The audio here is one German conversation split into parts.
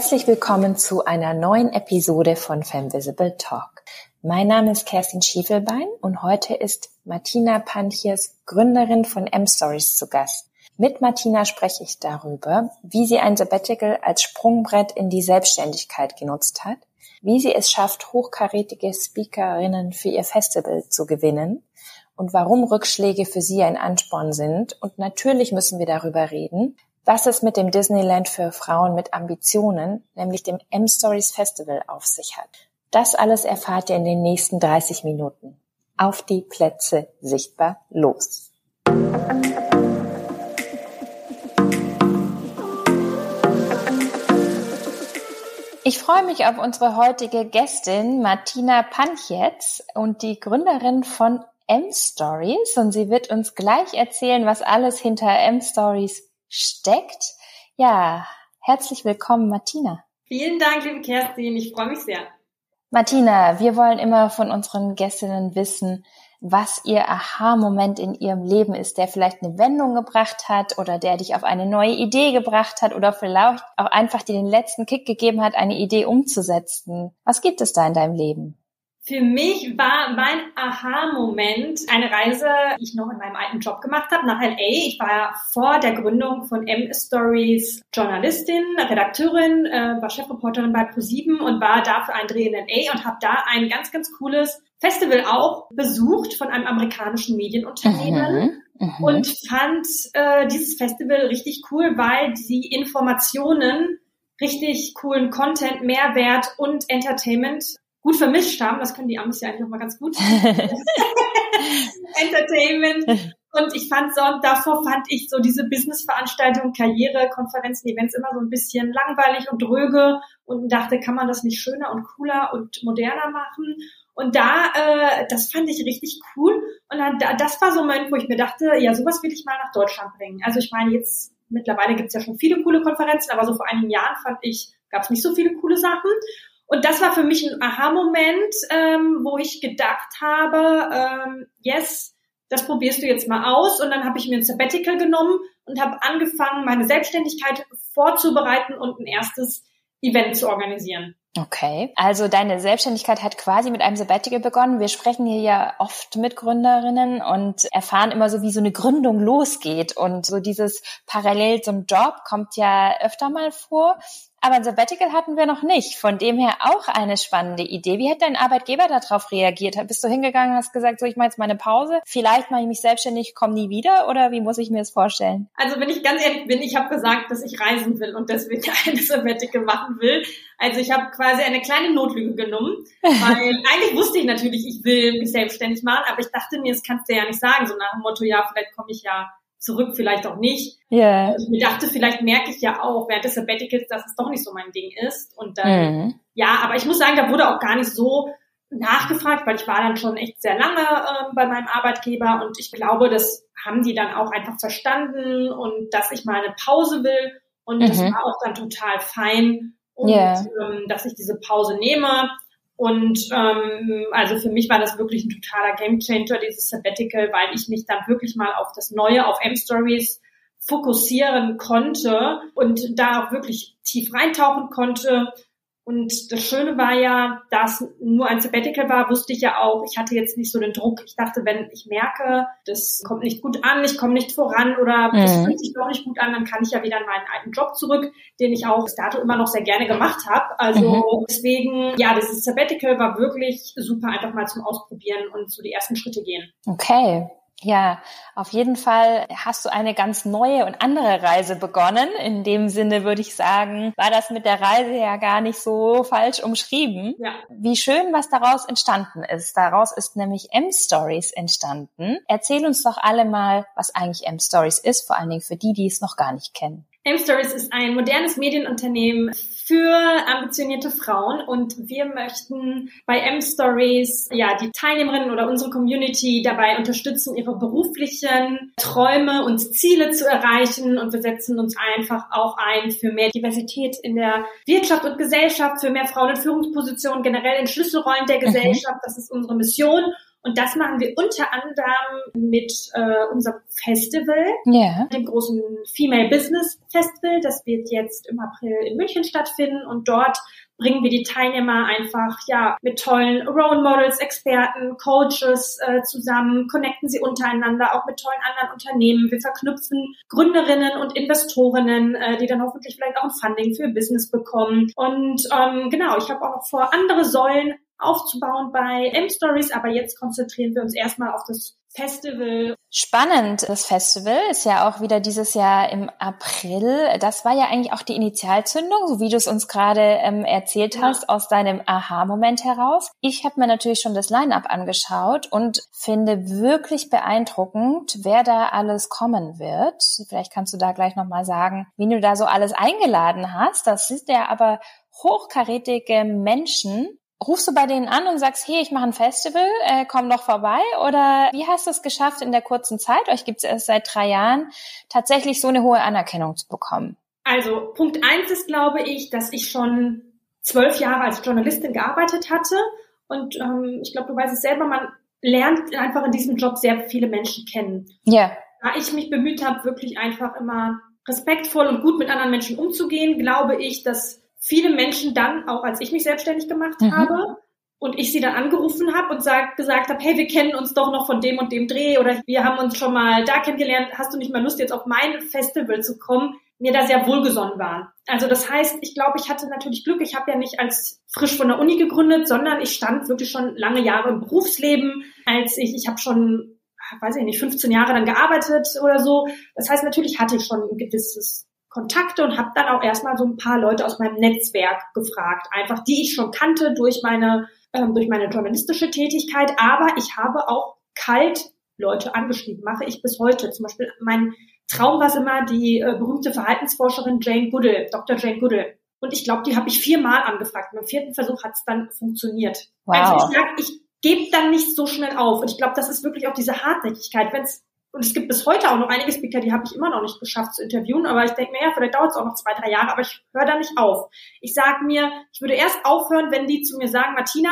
Herzlich willkommen zu einer neuen Episode von Femvisible Talk. Mein Name ist Kerstin Schiefelbein und heute ist Martina Panchiers, Gründerin von M-Stories zu Gast. Mit Martina spreche ich darüber, wie sie ein Sabbatical als Sprungbrett in die Selbstständigkeit genutzt hat, wie sie es schafft, hochkarätige Speakerinnen für ihr Festival zu gewinnen und warum Rückschläge für sie ein Ansporn sind. Und natürlich müssen wir darüber reden, was es mit dem Disneyland für Frauen mit Ambitionen, nämlich dem M-Stories Festival, auf sich hat. Das alles erfahrt ihr in den nächsten 30 Minuten. Auf die Plätze sichtbar los. Ich freue mich auf unsere heutige Gästin Martina Panchets und die Gründerin von M-Stories und sie wird uns gleich erzählen, was alles hinter M-Stories steckt. Ja, herzlich willkommen, Martina. Vielen Dank, liebe Kerstin. Ich freue mich sehr. Martina, wir wollen immer von unseren Gästinnen wissen, was ihr Aha-Moment in ihrem Leben ist, der vielleicht eine Wendung gebracht hat oder der dich auf eine neue Idee gebracht hat oder vielleicht auch einfach dir den letzten Kick gegeben hat, eine Idee umzusetzen. Was gibt es da in deinem Leben? Für mich war mein Aha-Moment eine Reise, die ich noch in meinem alten Job gemacht habe, nach LA. Ich war vor der Gründung von M-Stories Journalistin, Redakteurin, äh, war Chefreporterin bei ProSieben und war da für einen Dreh in LA und habe da ein ganz, ganz cooles Festival auch besucht von einem amerikanischen Medienunternehmen. Mhm, mhm. und fand äh, dieses Festival richtig cool, weil die Informationen richtig coolen Content, Mehrwert und Entertainment gut vermischt haben. Das können die Amis ja eigentlich auch mal ganz gut. Entertainment. Und ich fand so, davor fand ich so diese Business-Veranstaltungen, Karriere, Konferenzen, Events immer so ein bisschen langweilig und dröge und dachte, kann man das nicht schöner und cooler und moderner machen? Und da, äh, das fand ich richtig cool. Und dann, das war so ein Moment, wo ich mir dachte, ja, sowas will ich mal nach Deutschland bringen. Also ich meine, jetzt mittlerweile gibt's ja schon viele coole Konferenzen, aber so vor einigen Jahren fand ich, gab es nicht so viele coole Sachen. Und das war für mich ein Aha-Moment, ähm, wo ich gedacht habe, ähm, yes, das probierst du jetzt mal aus. Und dann habe ich mir ein Sabbatical genommen und habe angefangen, meine Selbstständigkeit vorzubereiten und ein erstes Event zu organisieren. Okay, also deine Selbstständigkeit hat quasi mit einem Sabbatical begonnen. Wir sprechen hier ja oft mit Gründerinnen und erfahren immer so, wie so eine Gründung losgeht. Und so dieses parallel zum Job kommt ja öfter mal vor. Aber ein Sabbatical hatten wir noch nicht. Von dem her auch eine spannende Idee. Wie hat dein Arbeitgeber darauf reagiert? Bist du hingegangen, hast gesagt, so ich mache jetzt meine Pause, vielleicht mache ich mich selbstständig, komme nie wieder oder wie muss ich mir das vorstellen? Also wenn ich ganz ehrlich bin, ich habe gesagt, dass ich reisen will und deswegen eine Sabbatical machen will. Also ich habe quasi eine kleine Notlüge genommen, weil eigentlich wusste ich natürlich, ich will mich selbstständig machen, aber ich dachte mir, das kannst du ja nicht sagen, so nach dem Motto, ja, vielleicht komme ich ja zurück, vielleicht auch nicht. Yeah. Ich mir dachte, vielleicht merke ich ja auch während des Sabbaticals, dass es doch nicht so mein Ding ist. Und dann, mhm. ja, aber ich muss sagen, da wurde auch gar nicht so nachgefragt, weil ich war dann schon echt sehr lange äh, bei meinem Arbeitgeber und ich glaube, das haben die dann auch einfach verstanden und dass ich mal eine Pause will und mhm. das war auch dann total fein und yeah. ähm, dass ich diese Pause nehme und ähm, also für mich war das wirklich ein totaler Gamechanger, dieses Sabbatical, weil ich mich dann wirklich mal auf das Neue, auf M-Stories fokussieren konnte und da wirklich tief reintauchen konnte und das Schöne war ja, dass nur ein Sabbatical war, wusste ich ja auch, ich hatte jetzt nicht so den Druck. Ich dachte, wenn ich merke, das kommt nicht gut an, ich komme nicht voran oder es mhm. fühlt sich doch nicht gut an, dann kann ich ja wieder in meinen alten Job zurück, den ich auch bis dato immer noch sehr gerne gemacht habe. Also mhm. deswegen, ja, dieses Sabbatical war wirklich super, einfach mal zum Ausprobieren und so die ersten Schritte gehen. Okay. Ja, auf jeden Fall hast du eine ganz neue und andere Reise begonnen. In dem Sinne würde ich sagen, war das mit der Reise ja gar nicht so falsch umschrieben. Ja. Wie schön, was daraus entstanden ist. Daraus ist nämlich M-Stories entstanden. Erzähl uns doch alle mal, was eigentlich M-Stories ist, vor allen Dingen für die, die es noch gar nicht kennen. M-Stories ist ein modernes Medienunternehmen für ambitionierte Frauen und wir möchten bei M-Stories ja die Teilnehmerinnen oder unsere Community dabei unterstützen, ihre beruflichen Träume und Ziele zu erreichen und wir setzen uns einfach auch ein für mehr Diversität in der Wirtschaft und Gesellschaft, für mehr Frauen in Führungspositionen, generell in Schlüsselrollen der mhm. Gesellschaft. Das ist unsere Mission Und das machen wir unter anderem mit äh, unserem Festival, yeah. dem großen Female Business Festival. Das wird jetzt im April in München stattfinden und dort bringen wir die Teilnehmer einfach ja mit tollen Role Models, Experten, Coaches äh, zusammen, connecten sie untereinander, auch mit tollen anderen Unternehmen. Wir verknüpfen Gründerinnen und Investorinnen, äh, die dann hoffentlich vielleicht auch ein Funding für Business bekommen. Und ähm, genau, ich habe auch noch vor, andere Säulen aufzubauen bei M-Stories, aber jetzt konzentrieren wir uns erstmal auf das Festival. Spannend. Das Festival ist ja auch wieder dieses Jahr im April. Das war ja eigentlich auch die Initialzündung, so wie du es uns gerade ähm, erzählt ja. hast, aus deinem Aha-Moment heraus. Ich habe mir natürlich schon das Line-up angeschaut und finde wirklich beeindruckend, wer da alles kommen wird. Vielleicht kannst du da gleich nochmal sagen, wie du da so alles eingeladen hast. Das sind ja aber hochkarätige Menschen, Rufst du bei denen an und sagst, hey, ich mache ein Festival, äh, komm doch vorbei? Oder wie hast du es geschafft, in der kurzen Zeit, euch gibt es erst seit drei Jahren, tatsächlich so eine hohe Anerkennung zu bekommen? Also Punkt eins ist, glaube ich, dass ich schon zwölf Jahre als Journalistin gearbeitet hatte. Und ähm, ich glaube, du weißt es selber, man lernt einfach in diesem Job sehr viele Menschen kennen. Ja. Da ich mich bemüht habe, wirklich einfach immer respektvoll und gut mit anderen Menschen umzugehen, glaube ich, dass viele Menschen dann, auch als ich mich selbstständig gemacht mhm. habe, und ich sie dann angerufen habe und sag, gesagt habe, hey, wir kennen uns doch noch von dem und dem Dreh oder wir haben uns schon mal da kennengelernt, hast du nicht mal Lust, jetzt auf mein Festival zu kommen, mir da sehr wohlgesonnen waren. Also das heißt, ich glaube, ich hatte natürlich Glück. Ich habe ja nicht als frisch von der Uni gegründet, sondern ich stand wirklich schon lange Jahre im Berufsleben. Als ich, ich habe schon, weiß ich nicht, 15 Jahre dann gearbeitet oder so. Das heißt, natürlich hatte ich schon ein gewisses Kontakte und habe dann auch erstmal so ein paar Leute aus meinem Netzwerk gefragt, einfach die ich schon kannte durch meine ähm, durch meine journalistische Tätigkeit, aber ich habe auch kalt Leute angeschrieben, mache ich bis heute. Zum Beispiel mein Traum war es immer die äh, berühmte Verhaltensforscherin Jane Goodall, Dr. Jane Goodall. Und ich glaube, die habe ich viermal angefragt. Beim vierten Versuch hat es dann funktioniert. Wow. Also ich sage, ich gebe dann nicht so schnell auf. Und ich glaube, das ist wirklich auch diese Hartnäckigkeit. Wenn es und es gibt bis heute auch noch einige Speaker, die habe ich immer noch nicht geschafft zu interviewen, aber ich denke mir, ja, vielleicht dauert es auch noch zwei, drei Jahre, aber ich höre da nicht auf. Ich sage mir, ich würde erst aufhören, wenn die zu mir sagen, Martina,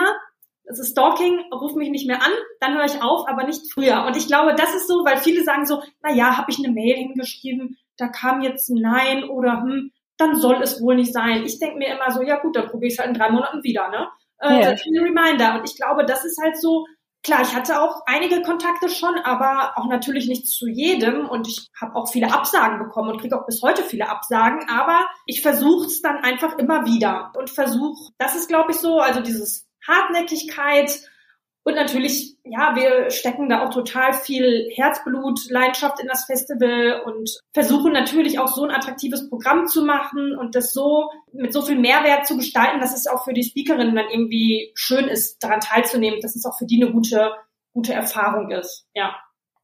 das ist Stalking, ruf mich nicht mehr an, dann höre ich auf, aber nicht früher. Und ich glaube, das ist so, weil viele sagen so, na ja, habe ich eine Mail hingeschrieben, da kam jetzt ein Nein oder hm, dann soll es wohl nicht sein. Ich denke mir immer so, ja gut, dann probiere ich es halt in drei Monaten wieder, ne? Äh, ja. Das ist ein Reminder. Und ich glaube, das ist halt so, Klar, ich hatte auch einige Kontakte schon, aber auch natürlich nicht zu jedem. Und ich habe auch viele Absagen bekommen und kriege auch bis heute viele Absagen, aber ich versuche es dann einfach immer wieder und versuche, das ist glaube ich so, also dieses Hartnäckigkeit, und natürlich, ja, wir stecken da auch total viel Herzblut, Leidenschaft in das Festival und versuchen natürlich auch so ein attraktives Programm zu machen und das so mit so viel Mehrwert zu gestalten, dass es auch für die Speakerinnen dann irgendwie schön ist, daran teilzunehmen, dass es auch für die eine gute, gute Erfahrung ist. Ja.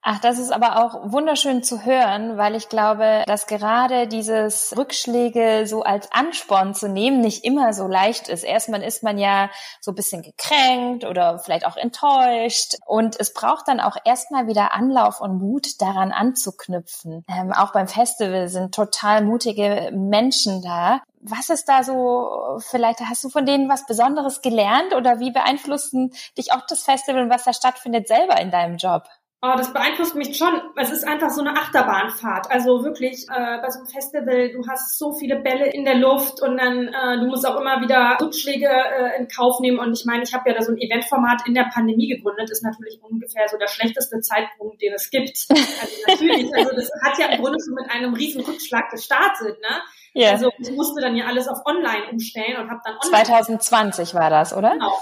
Ach, das ist aber auch wunderschön zu hören, weil ich glaube, dass gerade dieses Rückschläge so als Ansporn zu nehmen nicht immer so leicht ist. Erstmal ist man ja so ein bisschen gekränkt oder vielleicht auch enttäuscht und es braucht dann auch erstmal wieder Anlauf und Mut, daran anzuknüpfen. Ähm, auch beim Festival sind total mutige Menschen da. Was ist da so, vielleicht hast du von denen was Besonderes gelernt oder wie beeinflussen dich auch das Festival und was da stattfindet selber in deinem Job? Oh, das beeinflusst mich schon. Es ist einfach so eine Achterbahnfahrt. Also wirklich äh, bei so einem Festival, du hast so viele Bälle in der Luft und dann äh, du musst auch immer wieder Rückschläge äh, in Kauf nehmen. Und ich meine, ich habe ja da so ein Eventformat in der Pandemie gegründet. Ist natürlich ungefähr so der schlechteste Zeitpunkt, den es gibt. Also natürlich, also das hat ja im Grunde schon mit einem riesen Rückschlag gestartet. Ne? Yeah. Also ich musste dann ja alles auf Online umstellen und habe dann online. 2020 war das, oder? Genau.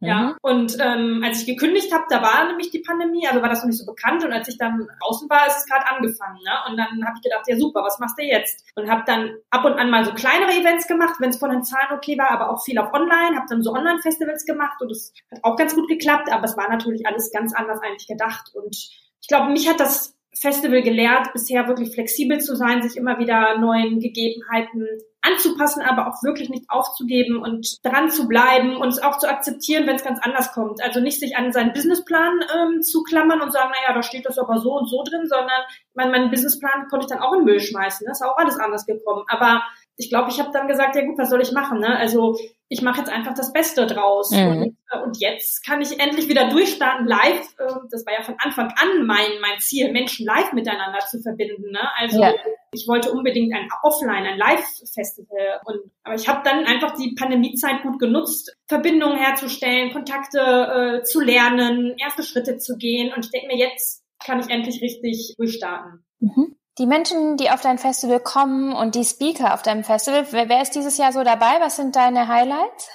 Ja, mhm. und ähm, als ich gekündigt habe, da war nämlich die Pandemie, also war das noch nicht so bekannt und als ich dann außen war, ist es gerade angefangen. Ne? Und dann habe ich gedacht, ja super, was machst du jetzt? Und habe dann ab und an mal so kleinere Events gemacht, wenn es von den Zahlen okay war, aber auch viel auf Online, habe dann so Online-Festivals gemacht und es hat auch ganz gut geklappt, aber es war natürlich alles ganz anders eigentlich gedacht. Und ich glaube, mich hat das Festival gelehrt, bisher wirklich flexibel zu sein, sich immer wieder neuen Gegebenheiten anzupassen, aber auch wirklich nicht aufzugeben und dran zu bleiben und es auch zu akzeptieren, wenn es ganz anders kommt. Also nicht sich an seinen Businessplan ähm, zu klammern und sagen, naja, da steht das aber so und so drin, sondern mein, meinen Businessplan konnte ich dann auch in Müll schmeißen. Das ist auch alles anders gekommen. Aber ich glaube, ich habe dann gesagt, ja gut, was soll ich machen? Ne? Also ich mache jetzt einfach das Beste draus. Mhm. Und, äh, und, jetzt kann ich endlich wieder durchstarten live. Äh, das war ja von Anfang an mein, mein Ziel, Menschen live miteinander zu verbinden. Ne? Also ja. ich wollte unbedingt ein Offline, ein Live-Festival. Und aber ich habe dann einfach die Pandemiezeit gut genutzt, Verbindungen herzustellen, Kontakte äh, zu lernen, erste Schritte zu gehen. Und ich denke mir, jetzt kann ich endlich richtig durchstarten. Mhm. Die Menschen, die auf dein Festival kommen und die Speaker auf deinem Festival, wer, wer ist dieses Jahr so dabei? Was sind deine Highlights?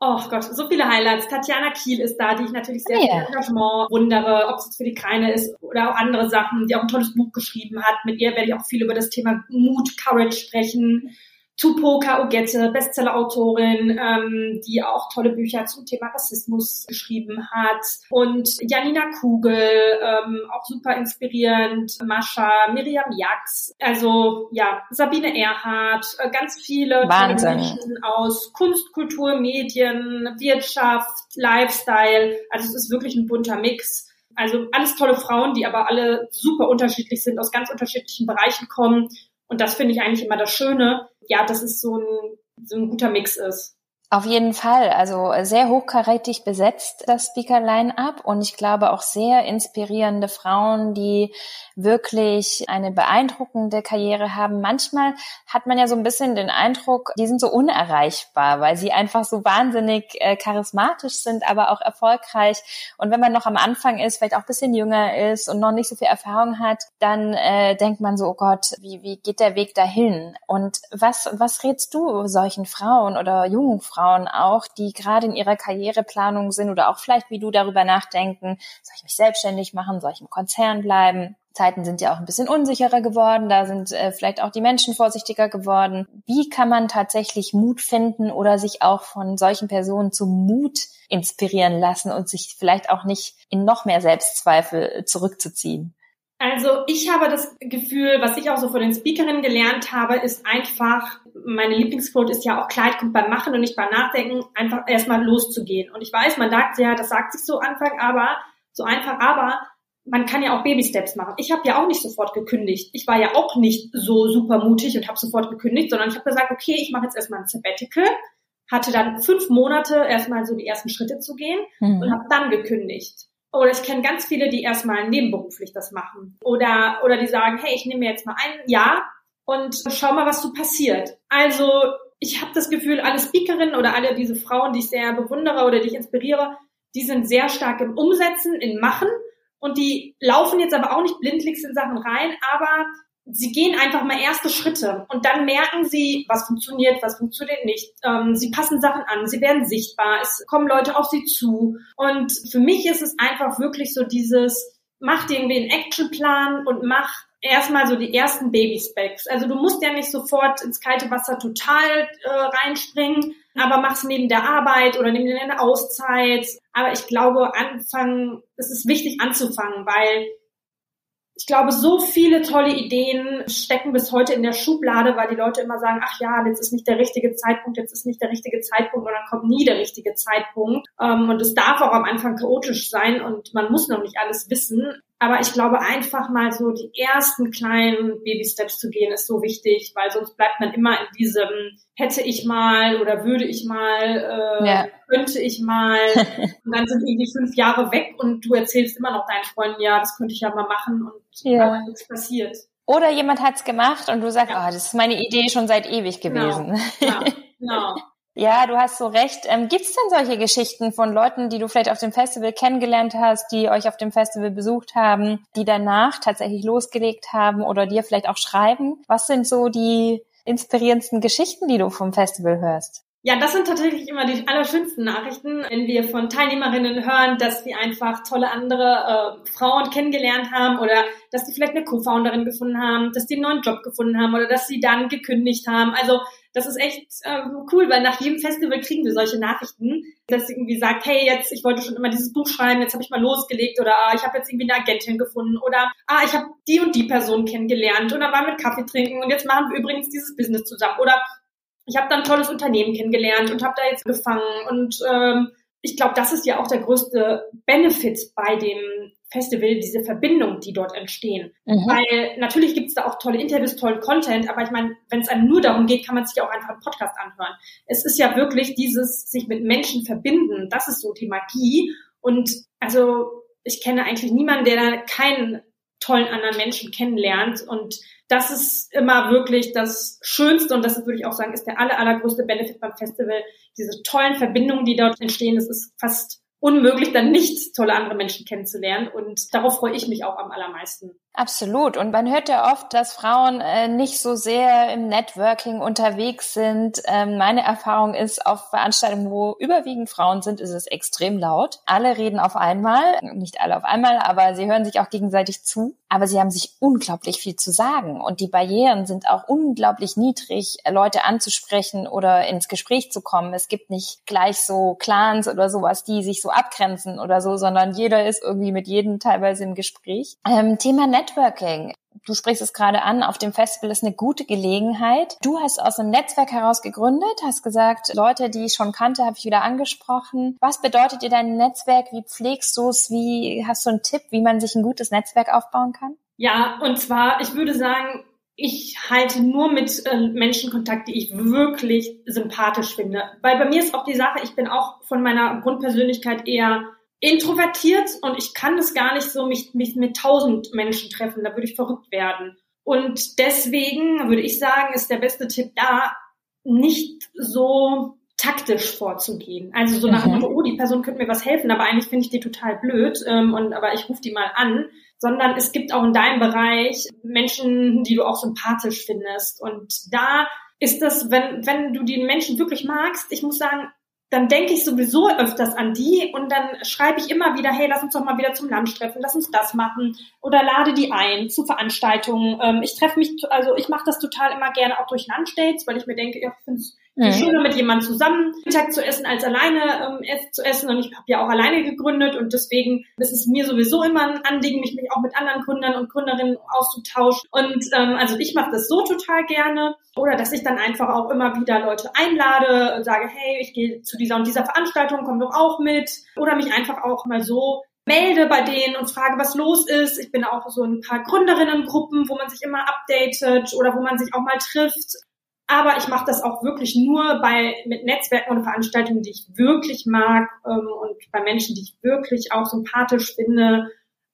Oh Gott, so viele Highlights. Tatjana Kiel ist da, die ich natürlich sehr yeah. Engagement wundere, ob es jetzt für die Kleine ist oder auch andere Sachen, die auch ein tolles Buch geschrieben hat. Mit ihr werde ich auch viel über das Thema Mut, Courage sprechen. Tupoka Ogette, Bestsellerautorin, ähm, die auch tolle Bücher zum Thema Rassismus geschrieben hat. Und Janina Kugel, ähm, auch super inspirierend. Mascha, Miriam Jax, also ja, Sabine Erhardt, äh, ganz viele Wahnsinn. Menschen aus Kunst, Kultur, Medien, Wirtschaft, Lifestyle. Also es ist wirklich ein bunter Mix. Also alles tolle Frauen, die aber alle super unterschiedlich sind, aus ganz unterschiedlichen Bereichen kommen und das finde ich eigentlich immer das Schöne, ja, dass es so ein, so ein guter Mix ist. Auf jeden Fall. Also sehr hochkarätig besetzt das Speaker-Line-up und ich glaube auch sehr inspirierende Frauen, die wirklich eine beeindruckende Karriere haben. Manchmal hat man ja so ein bisschen den Eindruck, die sind so unerreichbar, weil sie einfach so wahnsinnig äh, charismatisch sind, aber auch erfolgreich. Und wenn man noch am Anfang ist, vielleicht auch ein bisschen jünger ist und noch nicht so viel Erfahrung hat, dann äh, denkt man so, oh Gott, wie, wie geht der Weg dahin? Und was, was rätst du solchen Frauen oder jungen Frauen? Frauen auch, die gerade in ihrer Karriereplanung sind oder auch vielleicht wie du darüber nachdenken, soll ich mich selbstständig machen, soll ich im Konzern bleiben? Zeiten sind ja auch ein bisschen unsicherer geworden, da sind äh, vielleicht auch die Menschen vorsichtiger geworden. Wie kann man tatsächlich Mut finden oder sich auch von solchen Personen zum Mut inspirieren lassen und sich vielleicht auch nicht in noch mehr Selbstzweifel zurückzuziehen? Also ich habe das Gefühl, was ich auch so von den Speakerinnen gelernt habe, ist einfach, meine Lieblingsquote ist ja auch Kleid kommt beim Machen und nicht beim Nachdenken, einfach erstmal loszugehen. Und ich weiß, man sagt ja, das sagt sich so Anfang, aber so einfach, aber man kann ja auch Baby-Steps machen. Ich habe ja auch nicht sofort gekündigt. Ich war ja auch nicht so super mutig und habe sofort gekündigt, sondern ich habe gesagt, okay, ich mache jetzt erstmal ein Sabbatical, hatte dann fünf Monate erstmal so die ersten Schritte zu gehen mhm. und habe dann gekündigt. Oder ich kenne ganz viele, die erstmal nebenberuflich das machen. Oder, oder die sagen, hey, ich nehme mir jetzt mal ein Jahr und schau mal, was so passiert. Also ich habe das Gefühl, alle Speakerinnen oder alle diese Frauen, die ich sehr bewundere oder die ich inspiriere, die sind sehr stark im Umsetzen, in Machen und die laufen jetzt aber auch nicht blindlings in Sachen rein, aber sie gehen einfach mal erste Schritte und dann merken sie, was funktioniert, was funktioniert nicht. Ähm, sie passen Sachen an, sie werden sichtbar, es kommen Leute auf sie zu. Und für mich ist es einfach wirklich so dieses, mach dir irgendwie einen Actionplan und mach erstmal so die ersten Baby-Specs. Also du musst ja nicht sofort ins kalte Wasser total äh, reinspringen, aber mach's neben der Arbeit oder neben der Auszeit. Aber ich glaube, anfangen, es ist wichtig anzufangen, weil ich glaube, so viele tolle Ideen stecken bis heute in der Schublade, weil die Leute immer sagen, ach ja, jetzt ist nicht der richtige Zeitpunkt, jetzt ist nicht der richtige Zeitpunkt und dann kommt nie der richtige Zeitpunkt. Ähm, und es darf auch am Anfang chaotisch sein und man muss noch nicht alles wissen. Aber ich glaube, einfach mal so die ersten kleinen Baby-Steps zu gehen, ist so wichtig, weil sonst bleibt man immer in diesem hätte ich mal oder würde ich mal, äh, ja. könnte ich mal. und dann sind irgendwie fünf Jahre weg und du erzählst immer noch deinen Freunden, ja, das könnte ich ja mal machen und ja. nichts passiert. Oder jemand hat's gemacht und du sagst, ja. oh, das ist meine Idee schon seit ewig genau. gewesen. Genau. Ja, genau. Ja, du hast so recht. Ähm, Gibt es denn solche Geschichten von Leuten, die du vielleicht auf dem Festival kennengelernt hast, die euch auf dem Festival besucht haben, die danach tatsächlich losgelegt haben oder dir vielleicht auch schreiben? Was sind so die inspirierendsten Geschichten, die du vom Festival hörst? Ja, das sind tatsächlich immer die allerschönsten Nachrichten, wenn wir von Teilnehmerinnen hören, dass sie einfach tolle andere äh, Frauen kennengelernt haben oder dass sie vielleicht eine Co-Founderin gefunden haben, dass sie einen neuen Job gefunden haben oder dass sie dann gekündigt haben. Also das ist echt äh, cool, weil nach jedem Festival kriegen wir solche Nachrichten, dass irgendwie sagt, hey, jetzt, ich wollte schon immer dieses Buch schreiben, jetzt habe ich mal losgelegt oder ah, ich habe jetzt irgendwie eine Agentin gefunden oder ah, ich habe die und die Person kennengelernt dann waren wir Kaffee trinken und jetzt machen wir übrigens dieses Business zusammen oder ich habe dann ein tolles Unternehmen kennengelernt und habe da jetzt gefangen. Und ähm, ich glaube, das ist ja auch der größte Benefit bei dem Festival, diese Verbindung, die dort entstehen. Mhm. Weil natürlich gibt es da auch tolle Interviews, tollen Content, aber ich meine, wenn es einem nur darum geht, kann man sich auch einfach einen Podcast anhören. Es ist ja wirklich dieses sich mit Menschen verbinden, das ist so die Magie. Und also ich kenne eigentlich niemanden, der da keinen tollen anderen Menschen kennenlernt. Und das ist immer wirklich das Schönste und das würde ich auch sagen, ist der aller, allergrößte Benefit beim Festival. Diese tollen Verbindungen, die dort entstehen, das ist fast unmöglich, dann nicht tolle andere Menschen kennenzulernen. Und darauf freue ich mich auch am allermeisten. Absolut. Und man hört ja oft, dass Frauen äh, nicht so sehr im Networking unterwegs sind. Ähm, meine Erfahrung ist, auf Veranstaltungen, wo überwiegend Frauen sind, ist es extrem laut. Alle reden auf einmal, nicht alle auf einmal, aber sie hören sich auch gegenseitig zu. Aber sie haben sich unglaublich viel zu sagen. Und die Barrieren sind auch unglaublich niedrig, Leute anzusprechen oder ins Gespräch zu kommen. Es gibt nicht gleich so Clans oder sowas, die sich so abgrenzen oder so, sondern jeder ist irgendwie mit jedem teilweise im Gespräch. Ähm, Thema Networking. Du sprichst es gerade an, auf dem Festival ist eine gute Gelegenheit. Du hast aus einem Netzwerk heraus gegründet, hast gesagt, Leute, die ich schon kannte, habe ich wieder angesprochen. Was bedeutet dir dein Netzwerk? Wie pflegst du es? Wie hast du einen Tipp, wie man sich ein gutes Netzwerk aufbauen kann? Ja, und zwar, ich würde sagen, ich halte nur mit äh, Menschen Kontakt, die ich wirklich sympathisch finde. Weil bei mir ist auch die Sache, ich bin auch von meiner Grundpersönlichkeit eher introvertiert und ich kann das gar nicht so mich, mich mit tausend Menschen treffen, da würde ich verrückt werden. Und deswegen würde ich sagen, ist der beste Tipp da, nicht so taktisch vorzugehen. Also so nach dem mhm. Motto, oh, die Person könnte mir was helfen, aber eigentlich finde ich die total blöd ähm, und aber ich rufe die mal an. Sondern es gibt auch in deinem Bereich Menschen, die du auch sympathisch findest. Und da ist das, wenn, wenn du die Menschen wirklich magst, ich muss sagen, dann denke ich sowieso öfters an die und dann schreibe ich immer wieder, hey, lass uns doch mal wieder zum Lunch treffen, lass uns das machen oder lade die ein zu Veranstaltungen. Ähm, ich treffe mich, also ich mache das total immer gerne auch durch Lunchdates, weil ich mir denke, ja, ich finde es Mhm. Schöner mit jemandem zusammen Mittag zu essen als alleine ähm, zu essen. Und ich habe ja auch alleine gegründet und deswegen ist es mir sowieso immer ein Anliegen, mich, mich auch mit anderen Gründern und Gründerinnen auszutauschen. Und ähm, also ich mache das so total gerne. Oder dass ich dann einfach auch immer wieder Leute einlade und sage, hey, ich gehe zu dieser und dieser Veranstaltung, komm doch auch mit. Oder mich einfach auch mal so melde bei denen und frage, was los ist. Ich bin auch so ein paar Gründerinnengruppen, wo man sich immer updatet oder wo man sich auch mal trifft. Aber ich mache das auch wirklich nur bei mit Netzwerken und Veranstaltungen, die ich wirklich mag ähm, und bei Menschen, die ich wirklich auch sympathisch finde.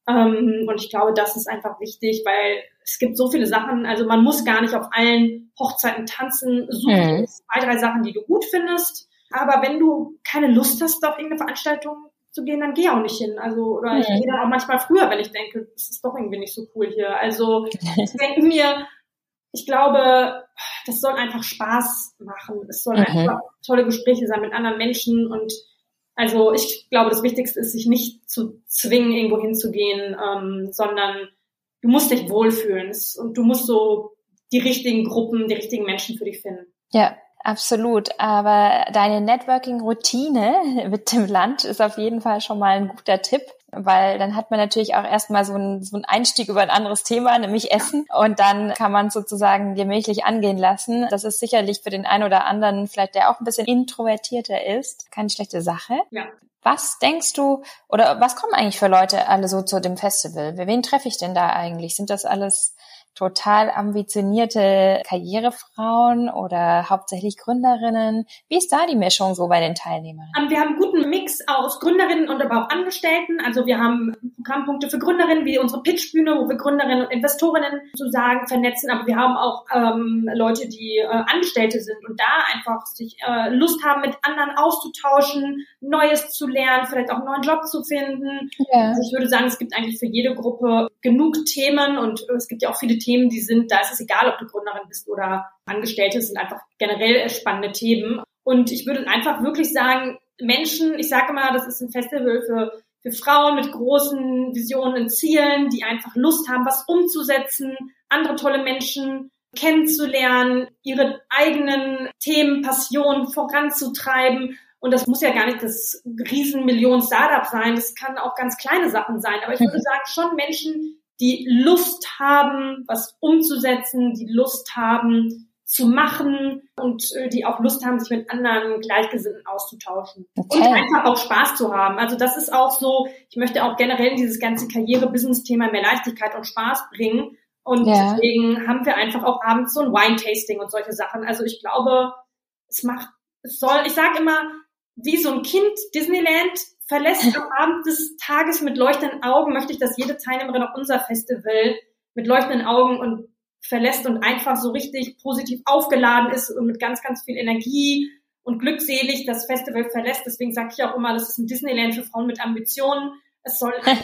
Ähm, und ich glaube, das ist einfach wichtig, weil es gibt so viele Sachen. Also man muss gar nicht auf allen Hochzeiten tanzen. Such mhm. zwei, drei Sachen, die du gut findest. Aber wenn du keine Lust hast, auf irgendeine Veranstaltung zu gehen, dann geh auch nicht hin. Also, oder mhm. ich gehe dann auch manchmal früher, wenn ich denke, das ist doch irgendwie nicht so cool hier. Also ich denke mir, ich glaube, das soll einfach Spaß machen. Es soll mhm. einfach tolle Gespräche sein mit anderen Menschen und also ich glaube, das Wichtigste ist, sich nicht zu zwingen, irgendwo hinzugehen, ähm, sondern du musst dich wohlfühlen und du musst so die richtigen Gruppen, die richtigen Menschen für dich finden. Ja, absolut. Aber deine Networking-Routine mit dem Land ist auf jeden Fall schon mal ein guter Tipp weil dann hat man natürlich auch erstmal so einen, so einen Einstieg über ein anderes Thema, nämlich Essen. Und dann kann man sozusagen gemächlich angehen lassen. Das ist sicherlich für den einen oder anderen, vielleicht der auch ein bisschen introvertierter ist, keine schlechte Sache. Ja. Was denkst du, oder was kommen eigentlich für Leute alle so zu dem Festival? Wen treffe ich denn da eigentlich? Sind das alles total ambitionierte Karrierefrauen oder hauptsächlich Gründerinnen? Wie ist da die Mischung so bei den Teilnehmern? Ähm, wir haben einen guten Mix aus Gründerinnen und aber auch Angestellten. Also wir haben Programmpunkte für Gründerinnen wie unsere Pitchbühne, wo wir Gründerinnen und Investorinnen sozusagen vernetzen. Aber wir haben auch ähm, Leute, die äh, Angestellte sind und da einfach sich äh, Lust haben, mit anderen auszutauschen, Neues zu lernen, vielleicht auch einen neuen Job zu finden. Ja. Also ich würde sagen, es gibt eigentlich für jede Gruppe genug Themen und es gibt ja auch viele Themen, Themen, die sind, da ist es egal, ob du Gründerin bist oder Angestellte, es sind einfach generell spannende Themen. Und ich würde einfach wirklich sagen, Menschen, ich sage mal, das ist ein Festival für, für Frauen mit großen Visionen und Zielen, die einfach Lust haben, was umzusetzen, andere tolle Menschen kennenzulernen, ihre eigenen Themen, Passionen voranzutreiben. Und das muss ja gar nicht das Riesenmillionen Startup sein, das kann auch ganz kleine Sachen sein. Aber ich würde sagen, schon Menschen, die Lust haben, was umzusetzen, die Lust haben, zu machen und äh, die auch Lust haben, sich mit anderen Gleichgesinnten auszutauschen okay. und einfach auch Spaß zu haben. Also das ist auch so, ich möchte auch generell dieses ganze Karriere-Business-Thema mehr Leichtigkeit und Spaß bringen. Und ja. deswegen haben wir einfach auch abends so ein Wine-Tasting und solche Sachen. Also ich glaube, es macht, es soll, ich sage immer, wie so ein Kind Disneyland verlässt am Abend des Tages mit leuchtenden Augen, möchte ich, dass jede Teilnehmerin auf unser Festival mit leuchtenden Augen und verlässt und einfach so richtig positiv aufgeladen ist und mit ganz, ganz viel Energie und glückselig das Festival verlässt. Deswegen sage ich auch immer, das ist ein Disneyland für Frauen mit Ambitionen. Es soll ein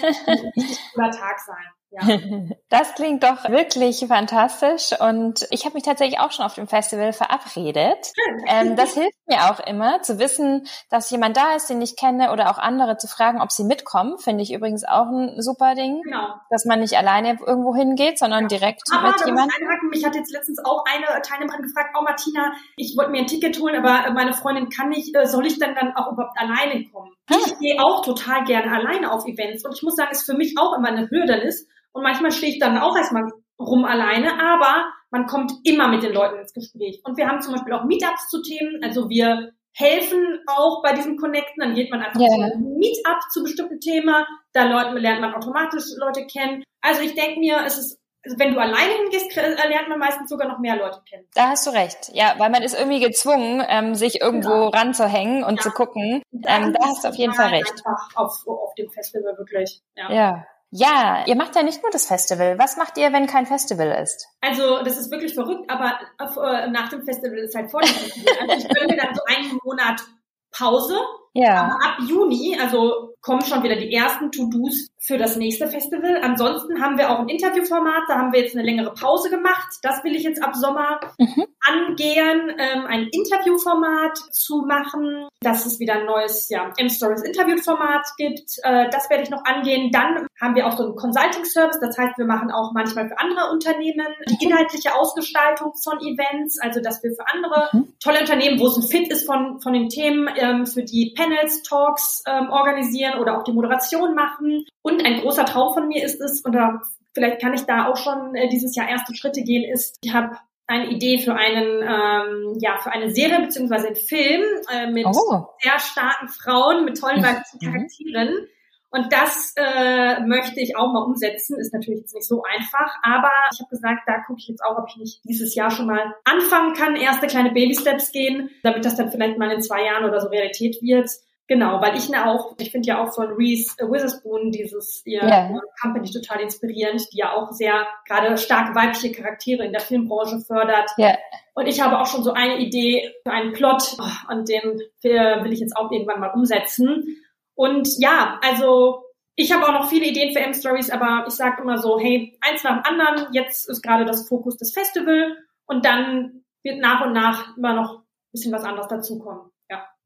richtig cooler Tag sein. Ja. Das klingt doch wirklich fantastisch und ich habe mich tatsächlich auch schon auf dem Festival verabredet. Ähm, das hilft mir auch immer zu wissen, dass jemand da ist, den ich kenne oder auch andere zu fragen, ob sie mitkommen. Finde ich übrigens auch ein super Ding, genau. dass man nicht alleine irgendwo hingeht, sondern ja. direkt aber mit jemandem. Mich hat jetzt letztens auch eine Teilnehmerin gefragt, oh Martina, ich wollte mir ein Ticket holen, aber meine Freundin kann nicht. Äh, soll ich dann dann auch überhaupt alleine kommen? Hm. Ich gehe auch total gerne alleine auf Events und ich muss sagen, ist für mich auch immer eine Hürde ist und manchmal stehe ich dann auch erstmal rum alleine, aber man kommt immer mit den Leuten ins Gespräch. Und wir haben zum Beispiel auch Meetups zu Themen, also wir helfen auch bei diesem Connecten, dann geht man einfach yeah. zu einem Meetup zu bestimmten Thema, da lernt man automatisch Leute kennen. Also ich denke mir, es ist wenn du alleine hingehst, lernt man meistens sogar noch mehr Leute kennen. Da hast du recht. Ja, weil man ist irgendwie gezwungen, ähm, sich irgendwo genau. ranzuhängen und ja. zu gucken. Ähm, da hast du auf jeden Fall recht. Einfach auf, auf dem Festival wirklich. Ja. ja. Ja, ihr macht ja nicht nur das Festival. Was macht ihr, wenn kein Festival ist? Also, das ist wirklich verrückt, aber äh, nach dem Festival ist halt vor dem Festival. Also, ich gönne dann so einen Monat Pause. Ja. Aber ab Juni, also kommen schon wieder die ersten To-Dos für das nächste Festival. Ansonsten haben wir auch ein Interviewformat, da haben wir jetzt eine längere Pause gemacht. Das will ich jetzt ab Sommer mhm. angehen, ähm, ein Interviewformat zu machen, dass es wieder ein neues ja, M-Stories Interviewformat gibt. Äh, das werde ich noch angehen. Dann haben wir auch so einen Consulting-Service, das heißt, wir machen auch manchmal für andere Unternehmen die mhm. inhaltliche Ausgestaltung von Events, also dass wir für andere mhm. tolle Unternehmen, wo es ein Fit ist von, von den Themen, ähm, für die Panels, Talks ähm, organisieren oder auch die Moderation machen. Und ein großer Traum von mir ist es, oder vielleicht kann ich da auch schon äh, dieses Jahr erste Schritte gehen, ist, ich habe eine Idee für einen, ähm, ja, für eine Serie beziehungsweise einen Film äh, mit oh. sehr starken Frauen, mit tollen weiblichen mhm. Charakteren. Und das äh, möchte ich auch mal umsetzen. Ist natürlich jetzt nicht so einfach, aber ich habe gesagt, da gucke ich jetzt auch, ob ich nicht dieses Jahr schon mal anfangen kann, erste kleine Baby-Steps gehen, damit das dann vielleicht mal in zwei Jahren oder so Realität wird. Genau, weil ich ne auch, ich finde ja auch von Reese Witherspoon dieses ihr yeah. Company total inspirierend, die ja auch sehr gerade stark weibliche Charaktere in der Filmbranche fördert. Yeah. Und ich habe auch schon so eine Idee für einen Plot oh, und den will ich jetzt auch irgendwann mal umsetzen. Und ja, also ich habe auch noch viele Ideen für M-Stories, aber ich sage immer so, hey, eins nach dem anderen, jetzt ist gerade das Fokus des Festival und dann wird nach und nach immer noch ein bisschen was anderes dazukommen.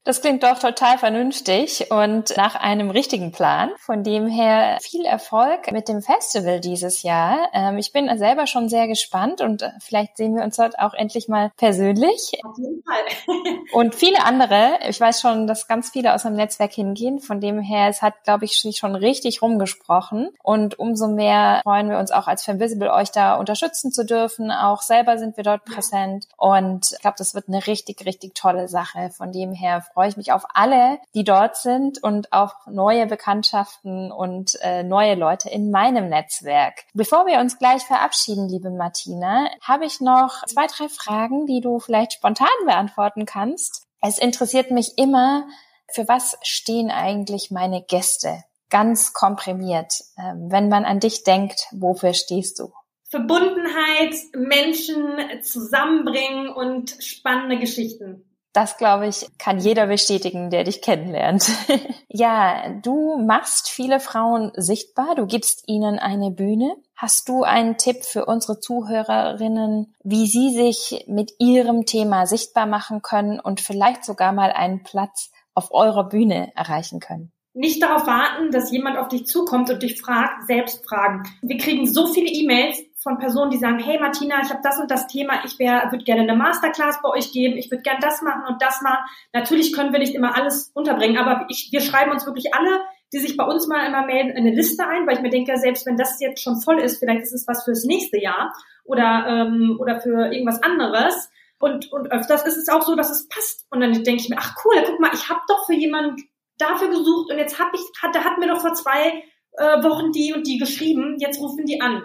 Das klingt doch total vernünftig und nach einem richtigen Plan. Von dem her viel Erfolg mit dem Festival dieses Jahr. Ähm, ich bin selber schon sehr gespannt und äh, vielleicht sehen wir uns dort auch endlich mal persönlich. Auf jeden Fall. und viele andere. Ich weiß schon, dass ganz viele aus dem Netzwerk hingehen. Von dem her, es hat, glaube ich, sich schon richtig rumgesprochen. Und umso mehr freuen wir uns auch als Femvisible, euch da unterstützen zu dürfen. Auch selber sind wir dort präsent. Und ich glaube, das wird eine richtig, richtig tolle Sache. Von dem her freue ich mich auf alle, die dort sind und auf neue Bekanntschaften und äh, neue Leute in meinem Netzwerk. Bevor wir uns gleich verabschieden, liebe Martina, habe ich noch zwei, drei Fragen, die du vielleicht spontan beantworten kannst. Es interessiert mich immer, für was stehen eigentlich meine Gäste? Ganz komprimiert. Ähm, wenn man an dich denkt, wofür stehst du? Verbundenheit, Menschen zusammenbringen und spannende Geschichten. Das, glaube ich, kann jeder bestätigen, der dich kennenlernt. ja, du machst viele Frauen sichtbar, du gibst ihnen eine Bühne. Hast du einen Tipp für unsere Zuhörerinnen, wie sie sich mit ihrem Thema sichtbar machen können und vielleicht sogar mal einen Platz auf eurer Bühne erreichen können? Nicht darauf warten, dass jemand auf dich zukommt und dich fragt, selbst fragen. Wir kriegen so viele E-Mails, von Personen, die sagen, hey Martina, ich habe das und das Thema, ich würde gerne eine Masterclass bei euch geben, ich würde gerne das machen und das machen. Natürlich können wir nicht immer alles unterbringen, aber ich, wir schreiben uns wirklich alle, die sich bei uns mal immer melden, eine Liste ein, weil ich mir denke, selbst wenn das jetzt schon voll ist, vielleicht ist es was fürs nächste Jahr oder, ähm, oder für irgendwas anderes. Und, und öfters ist es auch so, dass es passt. Und dann denke ich mir, ach cool, guck mal, ich habe doch für jemanden dafür gesucht und jetzt habe ich, hat, der hat mir doch vor zwei äh, Wochen die und die geschrieben, jetzt rufen die an.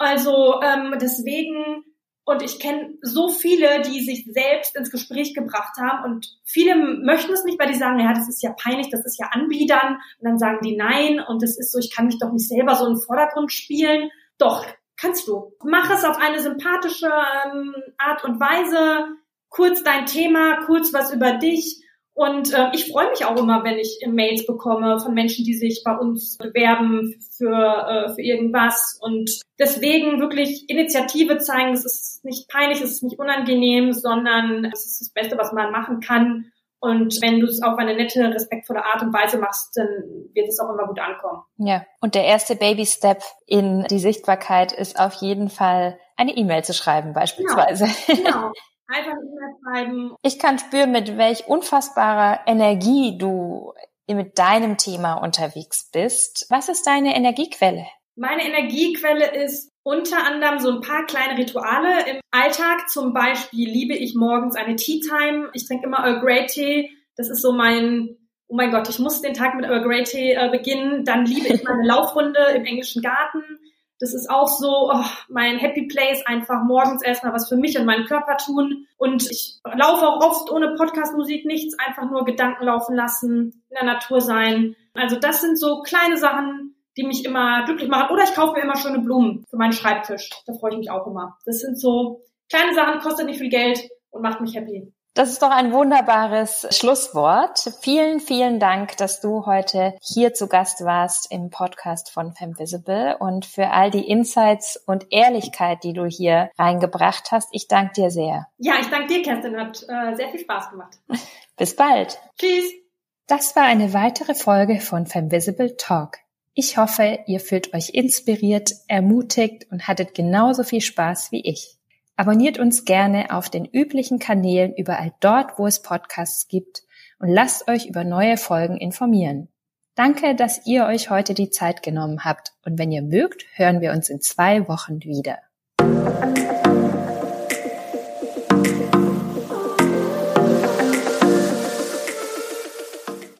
Also ähm, deswegen, und ich kenne so viele, die sich selbst ins Gespräch gebracht haben und viele möchten es nicht, weil die sagen, ja, das ist ja peinlich, das ist ja Anbiedern und dann sagen die nein und das ist so, ich kann mich doch nicht selber so im Vordergrund spielen. Doch, kannst du. Mach es auf eine sympathische ähm, Art und Weise, kurz dein Thema, kurz was über dich und äh, ich freue mich auch immer, wenn ich Mails bekomme von Menschen, die sich bei uns bewerben für, äh, für irgendwas. Und deswegen wirklich Initiative zeigen. Es ist nicht peinlich, es ist nicht unangenehm, sondern es ist das Beste, was man machen kann. Und wenn du es auf eine nette, respektvolle Art und Weise machst, dann wird es auch immer gut ankommen. Ja, und der erste Baby-Step in die Sichtbarkeit ist auf jeden Fall eine E-Mail zu schreiben beispielsweise. Genau. genau. Einfach eine E-Mail schreiben. Ich kann spüren, mit welch unfassbarer Energie du mit deinem Thema unterwegs bist. Was ist deine Energiequelle? Meine Energiequelle ist unter anderem so ein paar kleine Rituale im Alltag. Zum Beispiel liebe ich morgens eine Tea Time. Ich trinke immer Earl Grey Tee. Das ist so mein, oh mein Gott, ich muss den Tag mit Earl Grey Tee äh, beginnen. Dann liebe ich meine Laufrunde im englischen Garten. Das ist auch so oh, mein Happy Place, einfach morgens erstmal was für mich und meinen Körper tun. Und ich laufe auch oft ohne Podcast-Musik nichts, einfach nur Gedanken laufen lassen, in der Natur sein. Also das sind so kleine Sachen, die mich immer glücklich machen. Oder ich kaufe mir immer schöne Blumen für meinen Schreibtisch. Da freue ich mich auch immer. Das sind so kleine Sachen, kostet nicht viel Geld und macht mich happy. Das ist doch ein wunderbares Schlusswort. Vielen, vielen Dank, dass du heute hier zu Gast warst im Podcast von Femvisible und für all die Insights und Ehrlichkeit, die du hier reingebracht hast. Ich danke dir sehr. Ja, ich danke dir, Kerstin. Hat äh, sehr viel Spaß gemacht. Bis bald. Tschüss. Das war eine weitere Folge von Femvisible Talk. Ich hoffe, ihr fühlt euch inspiriert, ermutigt und hattet genauso viel Spaß wie ich. Abonniert uns gerne auf den üblichen Kanälen überall dort, wo es Podcasts gibt und lasst euch über neue Folgen informieren. Danke, dass ihr euch heute die Zeit genommen habt und wenn ihr mögt, hören wir uns in zwei Wochen wieder.